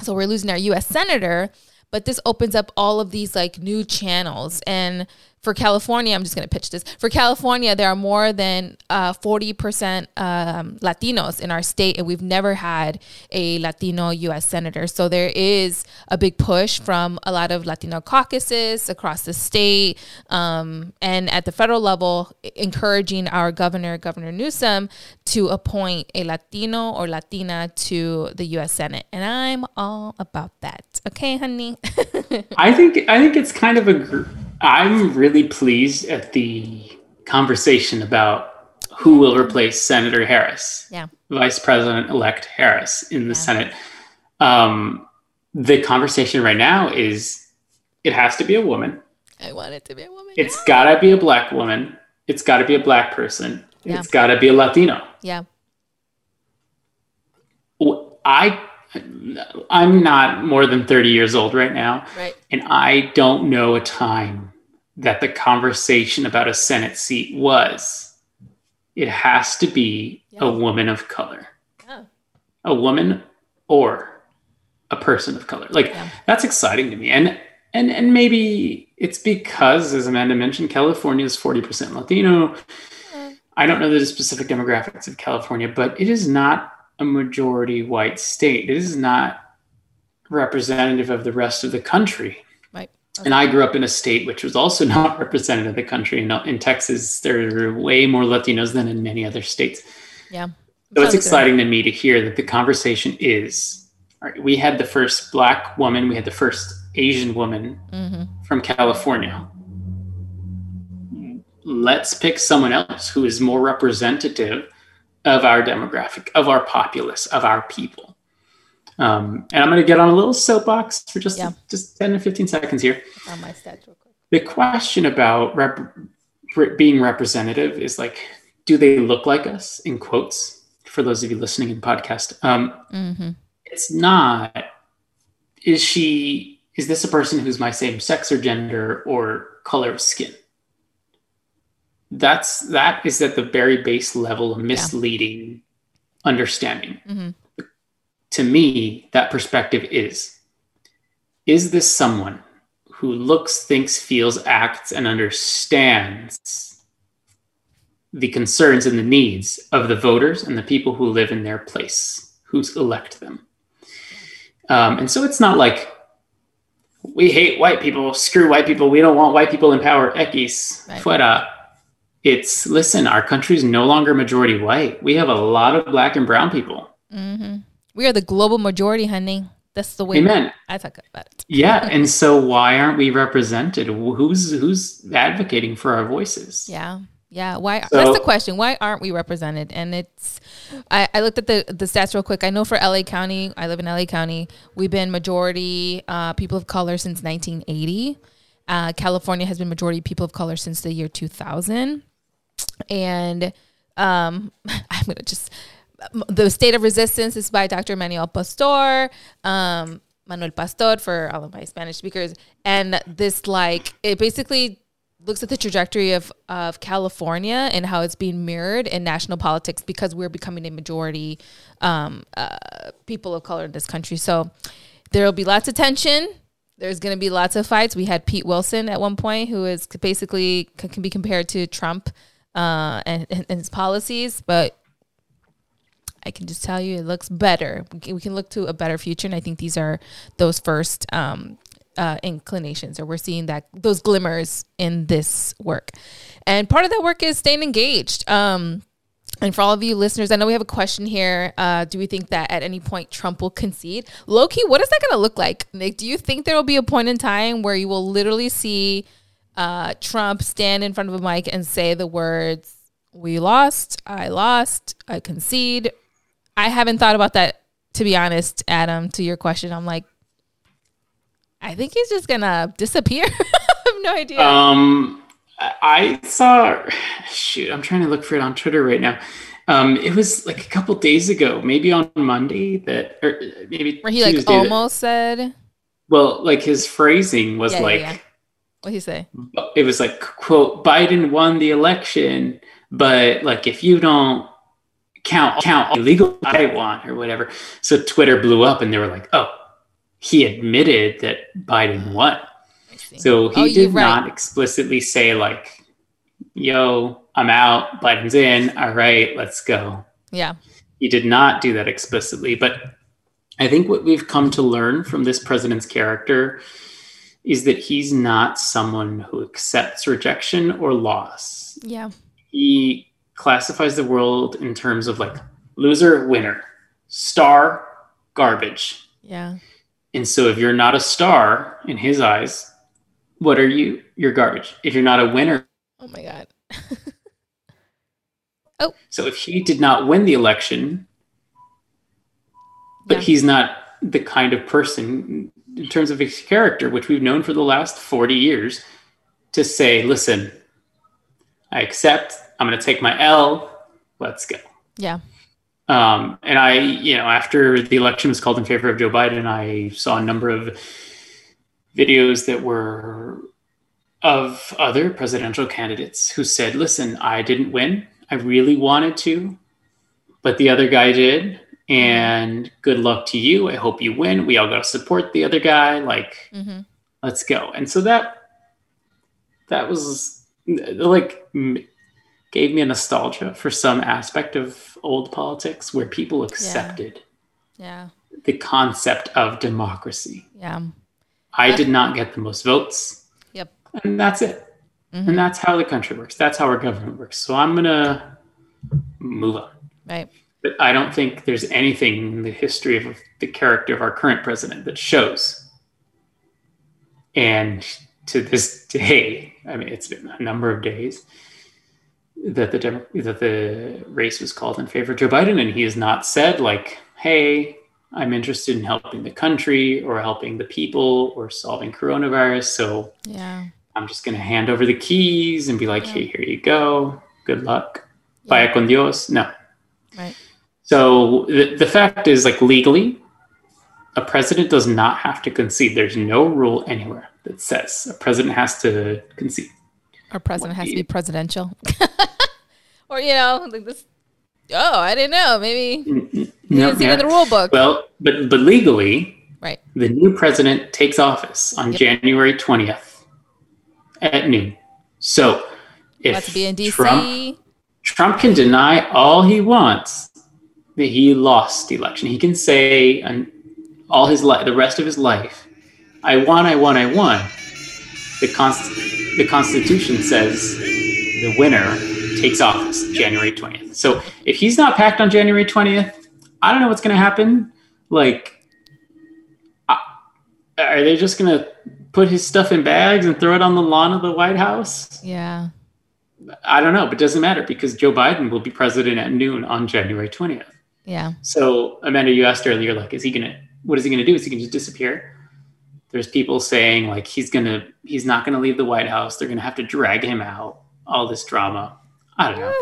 So we're losing our U.S. senator but this opens up all of these like new channels and for California, I'm just going to pitch this. For California, there are more than uh, 40% um, Latinos in our state, and we've never had a Latino U.S. senator. So there is a big push from a lot of Latino caucuses across the state um, and at the federal level, encouraging our governor, Governor Newsom, to appoint a Latino or Latina to the U.S. Senate. And I'm all about that. Okay, honey. I think I think it's kind of a group I'm really pleased at the conversation about who will replace Senator Harris, yeah. Vice President elect Harris in the yeah. Senate. Um, the conversation right now is it has to be a woman. I want it to be a woman. It's got to be a black woman. It's got to be a black person. Yeah. It's got to be a Latino. Yeah. I I'm not more than 30 years old right now. Right. And I don't know a time that the conversation about a Senate seat was it has to be yeah. a woman of color. Yeah. A woman or a person of color. Like yeah. that's exciting to me. And and and maybe it's because as Amanda mentioned California is 40% Latino. I don't know the specific demographics of California, but it is not a majority white state. It is not representative of the rest of the country. Right. Okay. And I grew up in a state which was also not representative of the country. In, in Texas, there are way more Latinos than in many other states. Yeah. So it's exciting to me to hear that the conversation is all right, we had the first black woman, we had the first Asian woman mm-hmm. from California. Let's pick someone else who is more representative of our demographic, of our populace, of our people. Um, and I'm going to get on a little soapbox for just yeah. just 10 to 15 seconds here. On my quick. The question about rep- being representative is like, do they look like us? In quotes, for those of you listening in podcast, um, mm-hmm. it's not. Is she? Is this a person who's my same sex or gender or color of skin? That's that is at the very base level of misleading yeah. understanding mm-hmm. to me that perspective is is this someone who looks thinks feels acts and understands the concerns and the needs of the voters and the people who live in their place who's elect them um, and so it's not like we hate white people screw white people we don't want white people in power X right. fuera it's listen, our country is no longer majority white. We have a lot of black and brown people. Mm-hmm. We are the global majority, honey. That's the way Amen. I talk about it. yeah, and so why aren't we represented? Who's who's advocating for our voices? Yeah. Yeah, why? So, that's the question. Why aren't we represented? And it's, I, I, looked at the the stats real quick. I know for LA County, I live in LA County. We've been majority uh, people of color since 1980. Uh, California has been majority people of color since the year 2000 and um, I'm gonna just the state of resistance is by Dr. Manuel Pastor, um, Manuel Pastor for all of my Spanish speakers, and this like it basically looks at the trajectory of of California and how it's being mirrored in national politics because we're becoming a majority um, uh, people of color in this country. So there will be lots of tension. There's going to be lots of fights. We had Pete Wilson at one point, who is basically can be compared to Trump uh, and, and, his policies, but I can just tell you it looks better. We can, we can look to a better future, and I think these are those first um, uh, inclinations, or we're seeing that those glimmers in this work. And part of that work is staying engaged. Um, And for all of you listeners, I know we have a question here. Uh, do we think that at any point Trump will concede? Loki, what is that going to look like? Nick, do you think there will be a point in time where you will literally see uh, Trump stand in front of a mic and say the words, We lost, I lost, I concede? I haven't thought about that, to be honest, Adam, to your question. I'm like, I think he's just going to disappear. I have no idea. Um, I saw, shoot, I'm trying to look for it on Twitter right now. Um, it was like a couple days ago, maybe on Monday that, or maybe where he like almost that, said, well, like his phrasing was Yeah, yeah, like, yeah. What he say? it was like, quote, Biden won the election, but like if you don't count count illegal I won or whatever, so Twitter blew up and they were like, oh, he admitted that Biden won. So he Oh, did right. not explicitly say like, "Yo, I'm out. Biden's in. All right, let's go." Yeah. He did not do that explicitly, but I think what we've come to learn from this president's character is that he's not someone who accepts rejection or loss. Yeah. He classifies the world in terms of like loser, winner, star, garbage. Yeah. And so if you're not a star in his eyes, what are you? You're garbage. If you're not a winner, Oh my God. Oh. So if he did not win the election, but Yeah. he's not the kind of person in terms of his character, which we've known for the last 40 years, to say, listen, I accept, I'm going to take my L, let's go. Yeah. Um, and I, you know, after the election was called in favor of Joe Biden, I saw a number of videos that were of other presidential candidates who said, listen, I didn't win. I really wanted to, but the other guy did. And good luck to you. I hope you win. We all got to support the other guy. Like, hmm let's go. And so that, that was like, gave me a nostalgia for some aspect of old politics where people accepted Yeah. the concept of democracy. Yeah. I did not get the most votes. Yep. And that's it. Mhm. And that's how the country works. That's how our government works. So I'm going to move on. Right. But I don't think there's anything in the history of the character of our current president that shows. And to this day, I mean, it's been a number of days that the Demo- that the race was called in favor of Joe Biden, and he has not said like, "Hey, I'm interested in helping the country or helping the people or solving coronavirus." So Yeah. I'm just going to hand over the keys and be like, Yeah. "Hey, here you go. Good luck. Vaya con Dios." No. Right. So the, the fact is, like legally, a president does not have to concede. There's no rule anywhere that says a president has to concede. Our president has to be presidential. or, you know, like this. Oh, I didn't know. Maybe you No, didn't see it yeah. in the rule book. Well, but but legally, right. the new president takes office on Yep. January 20th at noon. So if to be in DC. Trump Trump can deny all he wants that he lost the election. He can say and all his life, the rest of his life, I won, I won, I won. The const- the Constitution says the winner takes office January 20th. So if he's not packed on January 20th, I don't know what's going to happen. Like, I- are they just going to put his stuff in bags and throw it on the lawn of the White House? Yeah. I don't know, but it doesn't matter because Joe Biden will be president at noon on January 20th. Yeah. So, Amanda, you asked earlier, like, is he gonna? What is he gonna do? Is he gonna just disappear? There's people saying like he's gonna, he's not gonna leave the White House. They're gonna have to drag him out. All this drama. I don't know.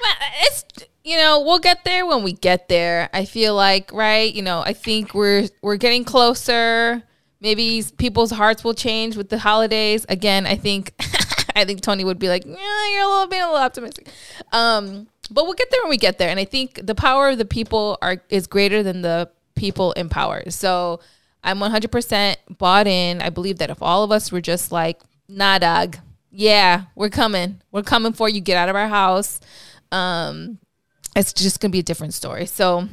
Well, it's you know we'll get there when we get there. I feel like right. You know I think we're we're getting closer. Maybe people's hearts will change with the holidays. Again, I think I think Tony would be like, yeah, you're a little being a little optimistic. Um, but we'll get there when we get there. And I think the power of the people are is greater than the people in power. So I'm 100% bought in. I believe that if all of us were just like, nah, dog, yeah, we're coming, we're coming for you. Get out of our house. Um, it's just gonna be a different story. So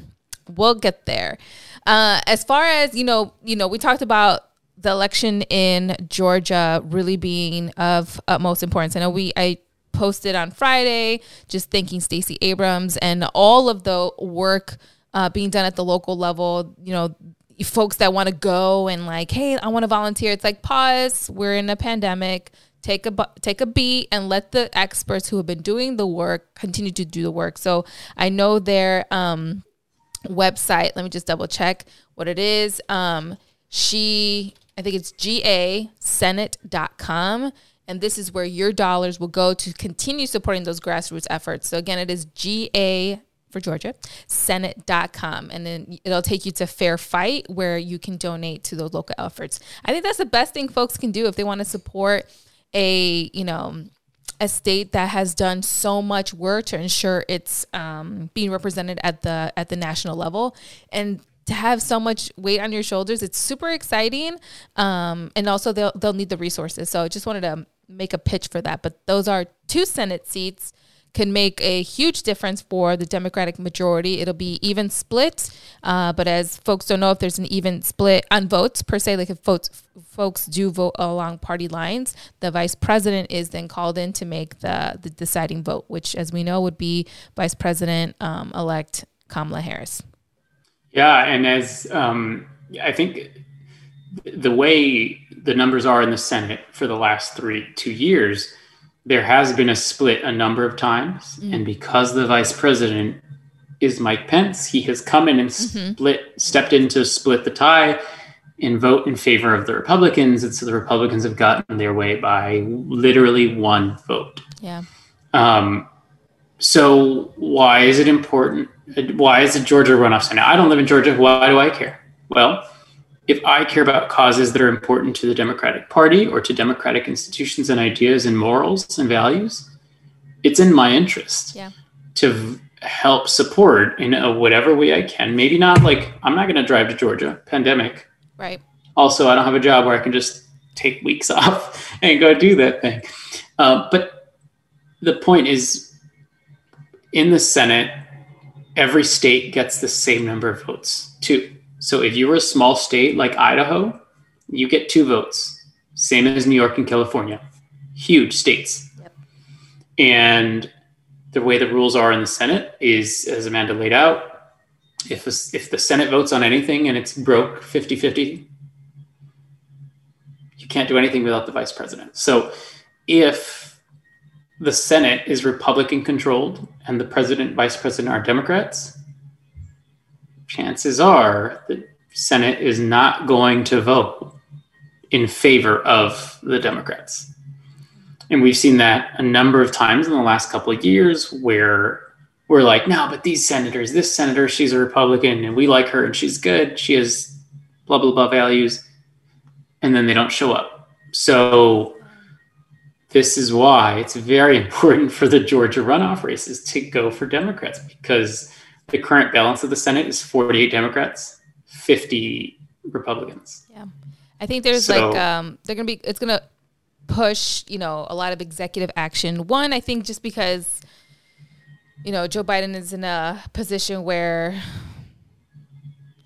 we'll get there. Uh, as far as you know, you know, we talked about the election in Georgia really being of utmost importance. I know we I posted on Friday, just thanking Stacey Abrams and all of the work uh, being done at the local level. You know, folks that want to go and like, hey, I want to volunteer. It's like pause. We're in a pandemic. Take a take a beat and let the experts who have been doing the work continue to do the work. So I know their um, website. Let me just double check what it is. Um, she, I think it's gasenate.com. And this is where your dollars will go to continue supporting those grassroots efforts. So again, it is GA for Georgia, Senate.com. And then it'll take you to Fair Fight where you can donate to those local efforts. I think that's the best thing folks can do if they want to support a, you know, a state that has done so much work to ensure it's um, being represented at the at the national level and to have so much weight on your shoulders it's super exciting um, and also they'll they'll need the resources so i just wanted to make a pitch for that but those are two senate seats can make a huge difference for the Democratic majority. It'll be even split, uh, but as folks don't know if there's an even split on votes per se, like if folks folks do vote along party lines, the vice president is then called in to make the the deciding vote, which, as we know, would be Vice President um, elect Kamala Harris. Yeah, and as um, I think the way the numbers are in the Senate for the last three two years there has been a split a number of times, mm-hmm. and because the vice president is Mike Pence, he has come in and mm-hmm. split, stepped in to split the tie and vote in favor of the Republicans, and so the Republicans have gotten their way by literally one vote. Yeah. Um, so why is it important? Why is the Georgia runoff Senate? I don't live in Georgia. Why do I care? Well, if I care about causes that are important to the Democratic Party or to democratic institutions and ideas and morals and values, it's in my interest yeah. to v- help support in a, whatever way I can. Maybe not like I'm not going to drive to Georgia, pandemic. Right. Also, I don't have a job where I can just take weeks off and go do that thing. Uh, but the point is, in the Senate, every state gets the same number of votes, two. So if you were a small state like Idaho, you get two votes, same as New York and California, huge states. Yep. And the way the rules are in the Senate is, as Amanda laid out, if, a, if the Senate votes on anything and it's broke 50 50, you can't do anything without the vice president. So if the Senate is Republican controlled and the president, vice president are Democrats, chances are the Senate is not going to vote in favor of the Democrats. And we've seen that a number of times in the last couple of years where we're like, no, but these senators, this senator, she's a Republican and we like her and she's good. She has blah, blah, blah values. And then they don't show up. So this is why it's very important for the Georgia runoff races to go for Democrats because the current balance of the Senate is 48 Democrats, 50 Republicans. Yeah. I think there's so, like um they're going to be it's going to push, you know, a lot of executive action. One, I think just because you know, Joe Biden is in a position where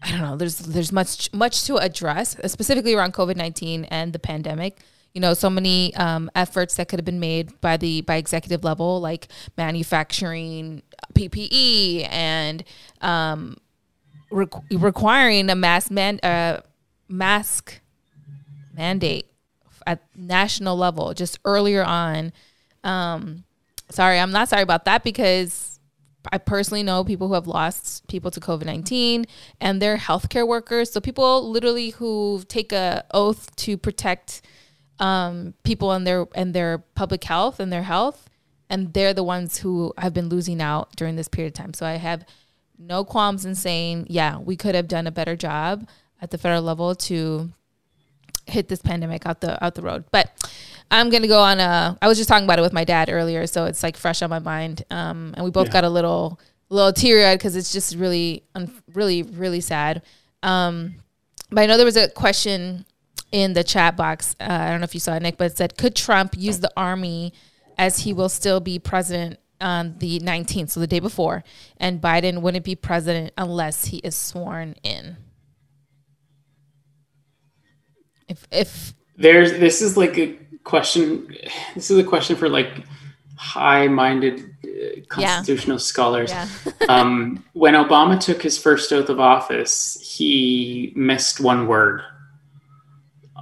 I don't know, there's there's much much to address, specifically around COVID-19 and the pandemic you know so many um, efforts that could have been made by the by executive level like manufacturing ppe and um, requiring a mask man uh, mask mandate at national level just earlier on um, sorry i'm not sorry about that because I personally know people who have lost people to COVID 19 and they're healthcare workers. So, people literally who take a oath to protect um, people and their and their public health and their health, and they're the ones who have been losing out during this period of time. So I have no qualms in saying, yeah, we could have done a better job at the federal level to hit this pandemic out the out the road. But I'm gonna go on a. I was just talking about it with my dad earlier, so it's like fresh on my mind. Um, and we both yeah. got a little little teary eyed because it's just really, really, really sad. Um, but I know there was a question in the chat box. Uh, I don't know if you saw it, Nick, but it said, "Could Trump use the army as he will still be president on the 19th, so the day before, and Biden wouldn't be president unless he is sworn in?" If if there's this is like a question. This is a question for like high-minded uh, constitutional yeah. scholars. Yeah. um, when Obama took his first oath of office, he missed one word.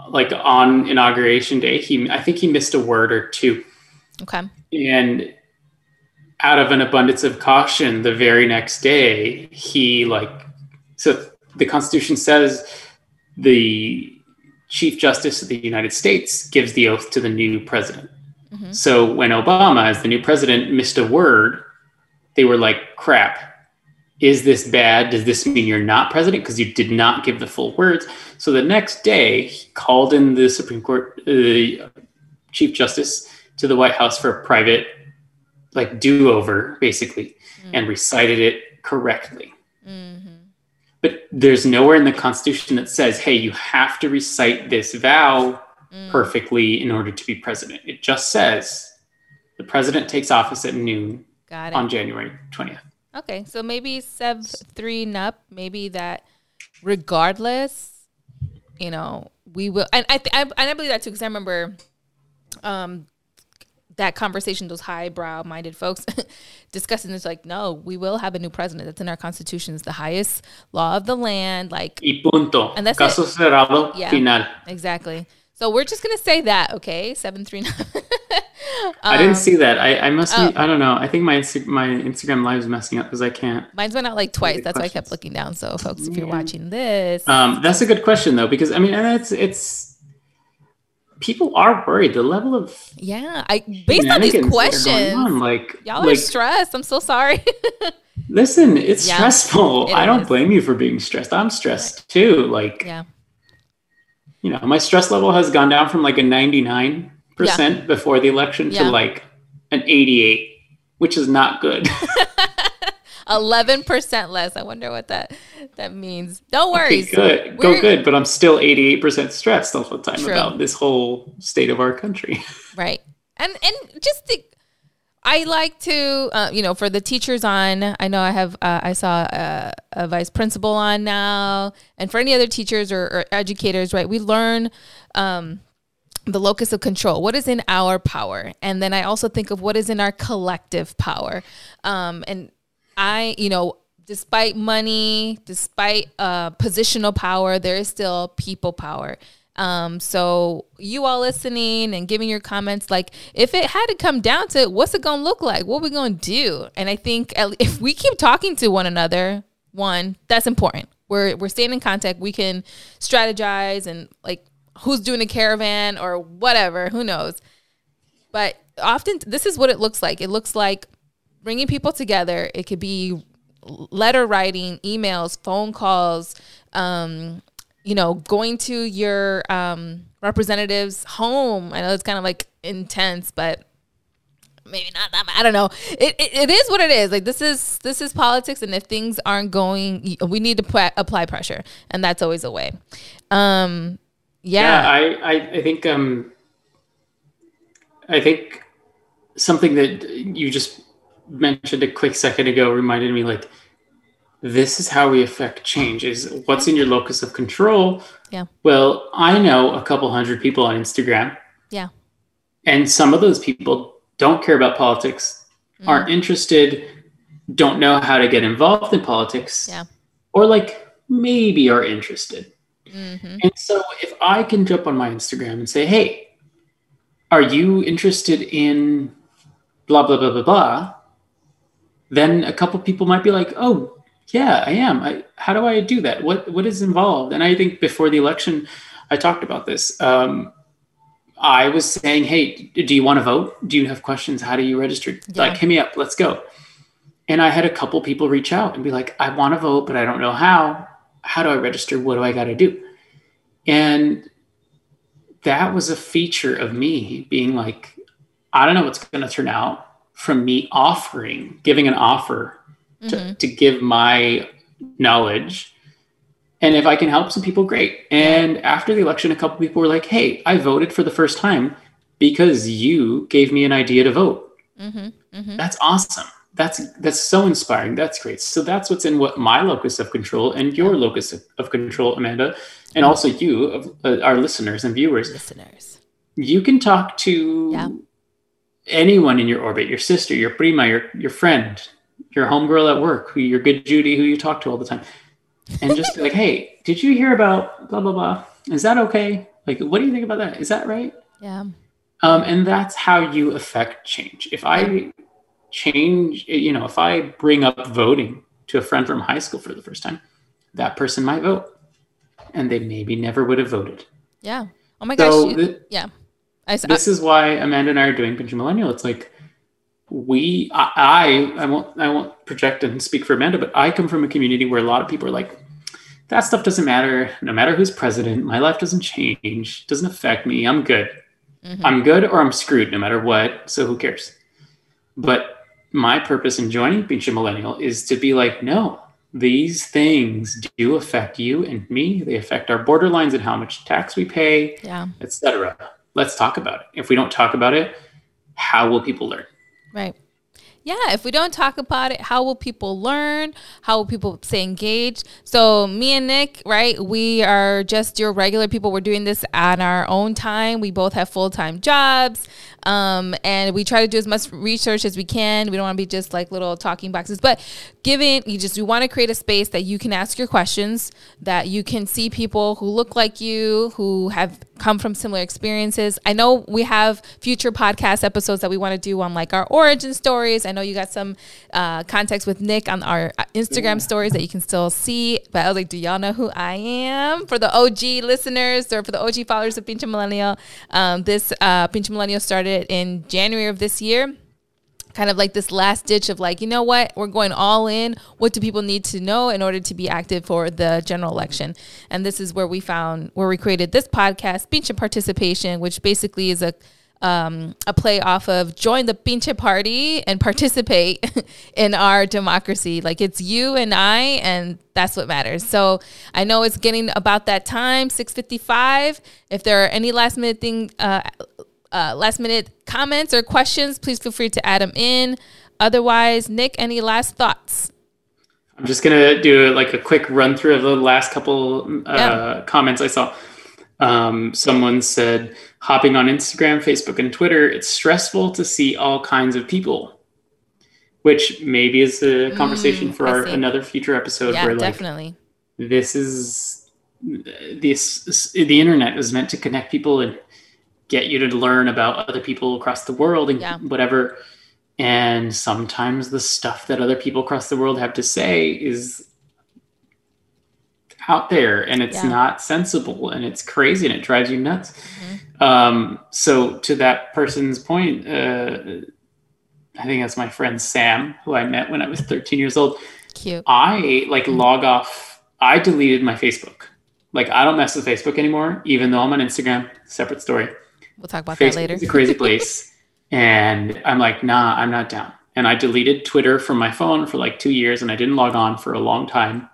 Like on inauguration day, he I think he missed a word or two. Okay. And out of an abundance of caution, the very next day, he like so the Constitution says the Chief Justice of the United States gives the oath to the new president. Mm-hmm. So when Obama, as the new president, missed a word, they were like, crap, is this bad? Does this mean you're not president? Because you did not give the full words. So the next day, he called in the Supreme Court, the uh, Chief Justice, to the White House for a private, like, do over, basically, mm-hmm. and recited it correctly. Mm-hmm. But there's nowhere in the Constitution that says, hey, you have to recite this vow mm. perfectly in order to be president. It just says the president takes office at noon on January 20th. Okay, so maybe Sev 3 NUP, maybe that regardless, you know, we will. And I, th- I, and I believe that too, because I remember um, that conversation, those highbrow minded folks discussing this, like, no, we will have a new president. That's in our constitution. It's the highest law of the land. Like, y punto. And that's Caso it. cerrado yeah, final. Exactly. So we're just gonna say that, okay? Seven three nine. um, I didn't see that. I, I must. Oh. Be, I don't know. I think my my Instagram live is messing up because I can't. Mine's went out like twice. That's questions. why I kept looking down. So, folks, if you're watching this, um, that's a good question though, because I mean, and it's it's people are worried. The level of yeah, I based on these questions, on, like y'all like, are stressed. I'm so sorry. listen, it's yeah, stressful. It I don't blame you for being stressed. I'm stressed too. Like yeah you know, my stress level has gone down from like a 99% yeah. before the election yeah. to like an 88, which is not good. 11% less. I wonder what that that means. Don't worry. Okay, good. Go good, but I'm still 88% stressed all the time True. about this whole state of our country. Right. And and just the I like to, uh, you know, for the teachers on, I know I have, uh, I saw a, a, vice principal on now, and for any other teachers or, or educators, right? We learn um, the locus of control. What is in our power? And then I also think of what is in our collective power. Um, and I, you know, despite money, despite uh, positional power, there is still people power. Um, so you all listening and giving your comments, like if it had to come down to it, what's it gonna look like? What we gonna do? And I think if we keep talking to one another, one that's important. We're we're staying in contact. We can strategize and like who's doing a caravan or whatever. Who knows? But often this is what it looks like. It looks like bringing people together. It could be letter writing, emails, phone calls. Um, you know, going to your um, representative's home. I know it's kind of like intense, but maybe not that. much. I don't know. It, it, it is what it is. Like this is this is politics, and if things aren't going, we need to apply pressure, and that's always a way. Um, yeah. yeah, I, I I think um, I think something that you just mentioned a quick second ago reminded me like this is how we affect change is what's in your locus of control. Yeah. Well i know a couple hundred people on instagram. Yeah. And some of those people don't care about politics mm. aren't interested don't know how to get involved in politics yeah. or like maybe are interested mm-hmm. and so if i can jump on my instagram and say hey are you interested in blah blah blah blah blah then a couple people might be like oh yeah, I am. I, how do I do that? What what is involved? And I think before the election, I talked about this. Um, I was saying, hey, do you want to vote? Do you have questions? How do you register? Yeah. Like, hit me up. Let's go. And I had a couple people reach out and be like, I want to vote, but I don't know how. How do I register? What do I got to do? And that was a feature of me being like, I don't know what's going to turn out from me offering, giving an offer to, mm-hmm. to give my knowledge. And if I can help some people, great. And after the election, a couple people were like, hey, I voted for the first time because you gave me an idea to vote. Mm-hmm. Mm-hmm. That's awesome. That's that's so inspiring. That's great. So that's what's in what my locus of control and your locus of, of control, Amanda, and also you, uh, our listeners and viewers. Listeners, you can talk to yeah anyone in your orbit, your sister, your prima, your your friend, your homegirl at work, who your good Judy, who you talk to all the time, and just be like, hey, did you hear about blah blah blah? Is that okay? Like, what do you think about that? Is that right? Yeah. Um, and that's how you affect change. If I change, you know, if I bring up voting to a friend from high school for the first time, that person might vote, and they maybe never would have voted. Yeah. Oh my gosh. You- th- yeah. I, said this is why Amanda and I are doing Pinche Millennial. It's like we, I, I, I won't, I won't project and speak for Amanda, but I come from a community where a lot of people are like, that stuff doesn't matter. No matter who's president, my life doesn't change. Doesn't affect me. I'm good. Mhm. I'm good or I'm screwed no matter what. So who cares? But my purpose in joining a Millennial is to be like, no, these things do affect you and me. They affect our borderlines and how much tax we pay yeah. etc. Let's talk about it. If we don't talk about it, how will people learn? Right. Yeah, if we don't talk about it, how will people learn? How will people stay engaged? So, me and Nick, right, we are just your regular people. We're doing this on our own time. We both have full time jobs. Um, and we try to do as much research as we can. We don't want to be just like little talking boxes, but given you just, we want to create a space that you can ask your questions, that you can see people who look like you, who have come from similar experiences. I know we have future podcast episodes that we want to do on like our origin stories. I know you got some uh, context with Nick on our uh, Instagram stories that you can still see. But I was like, do y'all know who I am? For the OG listeners or for the OG followers of Pinche Millennial, um, this uh, Pinche Millennial started in January of this year kind of like this last ditch of like, you know what, we're going all in. What do people need to know in order to be active for the general election? And this is where we found where we created this podcast, Pinche Participation, which basically is a um, a play off of join the pinche party and participate in our democracy. Like it's you and I, and that's what matters. So I know it's getting about that time, six fifty five. If there are any last minute thing, uh, uh, last minute comments or questions, please feel free to add them in. Otherwise, Nick, any last thoughts? I'm just gonna do like a quick run through of the last couple uh, Yeah. comments I saw. Um, someone said, hopping on Instagram, Facebook, and Twitter, it's stressful to see all kinds of people, which maybe is a conversation Mm, for our, another future episode yeah, where like definitely. this is this the internet is meant to connect people and get you to learn about other people across the world and Yeah. whatever and sometimes the stuff that other people across the world have to say is out there and it's Yeah. not sensible and it's crazy and it drives you nuts Mm-hmm. um, so to that person's point uh, i think that's my friend sam who i met when i was 13 years old Cute. I like log off. I deleted my Facebook. Like I don't mess with Facebook anymore, even though I'm on Instagram. Separate story. We'll talk about that later. is a crazy place, and I'm like, nah, I'm not down. And I deleted Twitter from my phone for like two years, and I didn't log on for a long time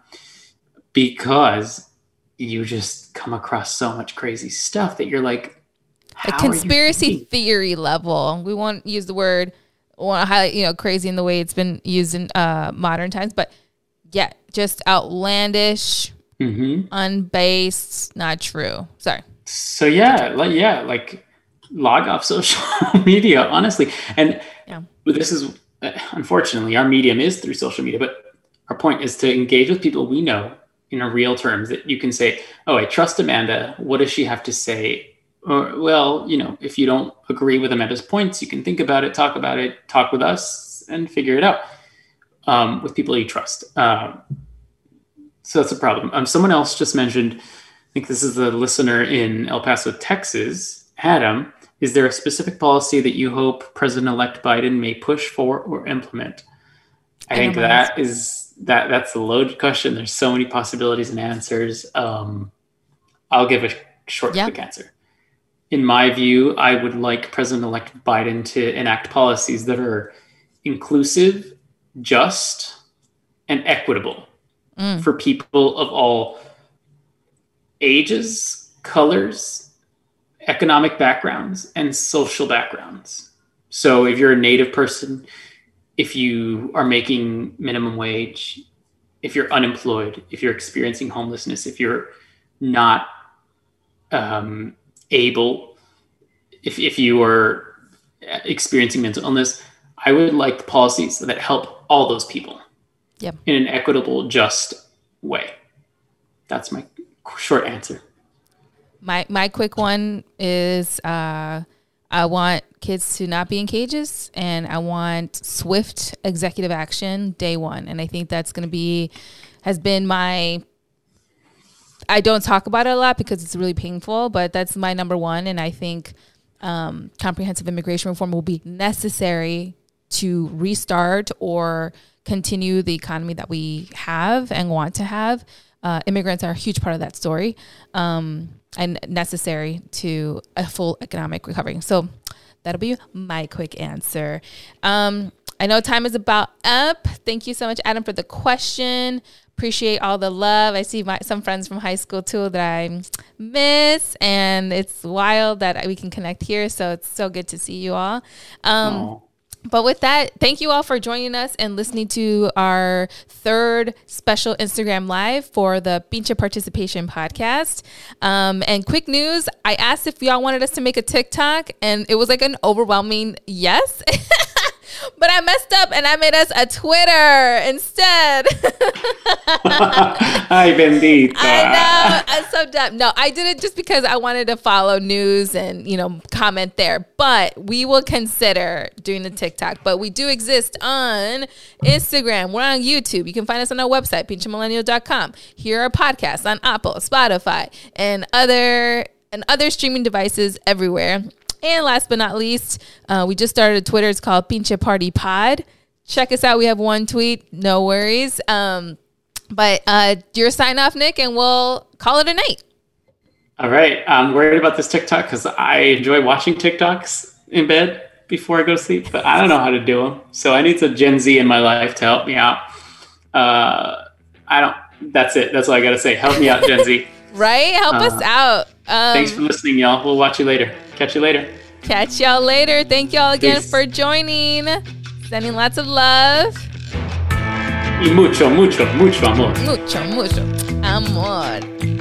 because you just come across so much crazy stuff that you're like, a how are you conspiracy theory level. We won't use the word want to highlight, you know, crazy in the way it's been used in uh, modern times, but yeah, just outlandish, Mhm. unbased, not true. Sorry. So yeah, like yeah, like log off social media, honestly. And Yeah. this is unfortunately our medium is through social media, but our point is to engage with people we know in a real terms that you can say, "Oh, I trust Amanda. What does she have to say?" Or well, you know, if you don't agree with Amanda's points, you can think about it, talk about it, talk with us, and figure it out um, with people you trust. Um, so that's a problem. Um, someone else just mentioned I think this is a listener in El Paso, Texas. Adam, is there a specific policy that you hope President-elect Biden may push for or implement? I, I think that is that that's a loaded question. There's so many possibilities and answers. Um, I'll give a short, Yeah. quick answer. In my view, I would like President-elect Biden to enact policies that are inclusive, just, and equitable Mm. for people of all ages, colors, economic backgrounds, and social backgrounds. So if you're a native person, if you are making minimum wage, if you're unemployed, if you're experiencing homelessness, if you're not um, able, if, if you are experiencing mental illness, I would like policies that help all those people Yep. in an equitable, just way. That's my short answer. My my quick one is uh, I want kids to not be in cages, and I want swift executive action day one. And I think that's going to be has been my. I don't talk about it a lot because it's really painful, but that's my number one. And I think um, comprehensive immigration reform will be necessary to restart or continue the economy that we have and want to have. Uh, immigrants are a huge part of that story um, and necessary to a full economic recovery. So that'll be my quick answer. Um, I know time is about up. Thank you so much, Adam, for the question. Appreciate all the love. I see my, some friends from high school too that I miss, and it's wild that we can connect here. So it's so good to see you all. Um. But with that, thank you all for joining us and listening to our third special Instagram live for the Pinche Participation podcast. Um, and quick news I asked if y'all wanted us to make a TikTok, and it was like an overwhelming yes. but I messed up and I made us a Twitter instead. Ay, bendita. I know. I'm so dumb. No, I did it just because I wanted to follow news and, you know, comment there. But we will consider doing the TikTok. But we do exist on Instagram. We're on YouTube. You can find us on our website, pinchamillennial.com. Here are podcasts on Apple, Spotify, and other and other streaming devices everywhere. And last but not least, uh, we just started a Twitter. It's called Pinche Party Pod. Check us out. We have one tweet. No worries. Um, but uh, your sign off, Nick, and we'll call it a night. All right. I'm worried about this TikTok because I enjoy watching TikToks in bed before I go to sleep, but I don't know how to do them. So I need some Gen Z in my life to help me out. Uh, I don't. That's it. That's all I got to say. Help me out, Gen Z. Right? Help us Uh, out. Um, Thanks for listening, y'all. We'll watch you later. Catch you later. catch y'all later. Thank y'all again Peace. for joining. Sending lots of love. Y mucho, mucho, mucho amor. Mucho, mucho amor.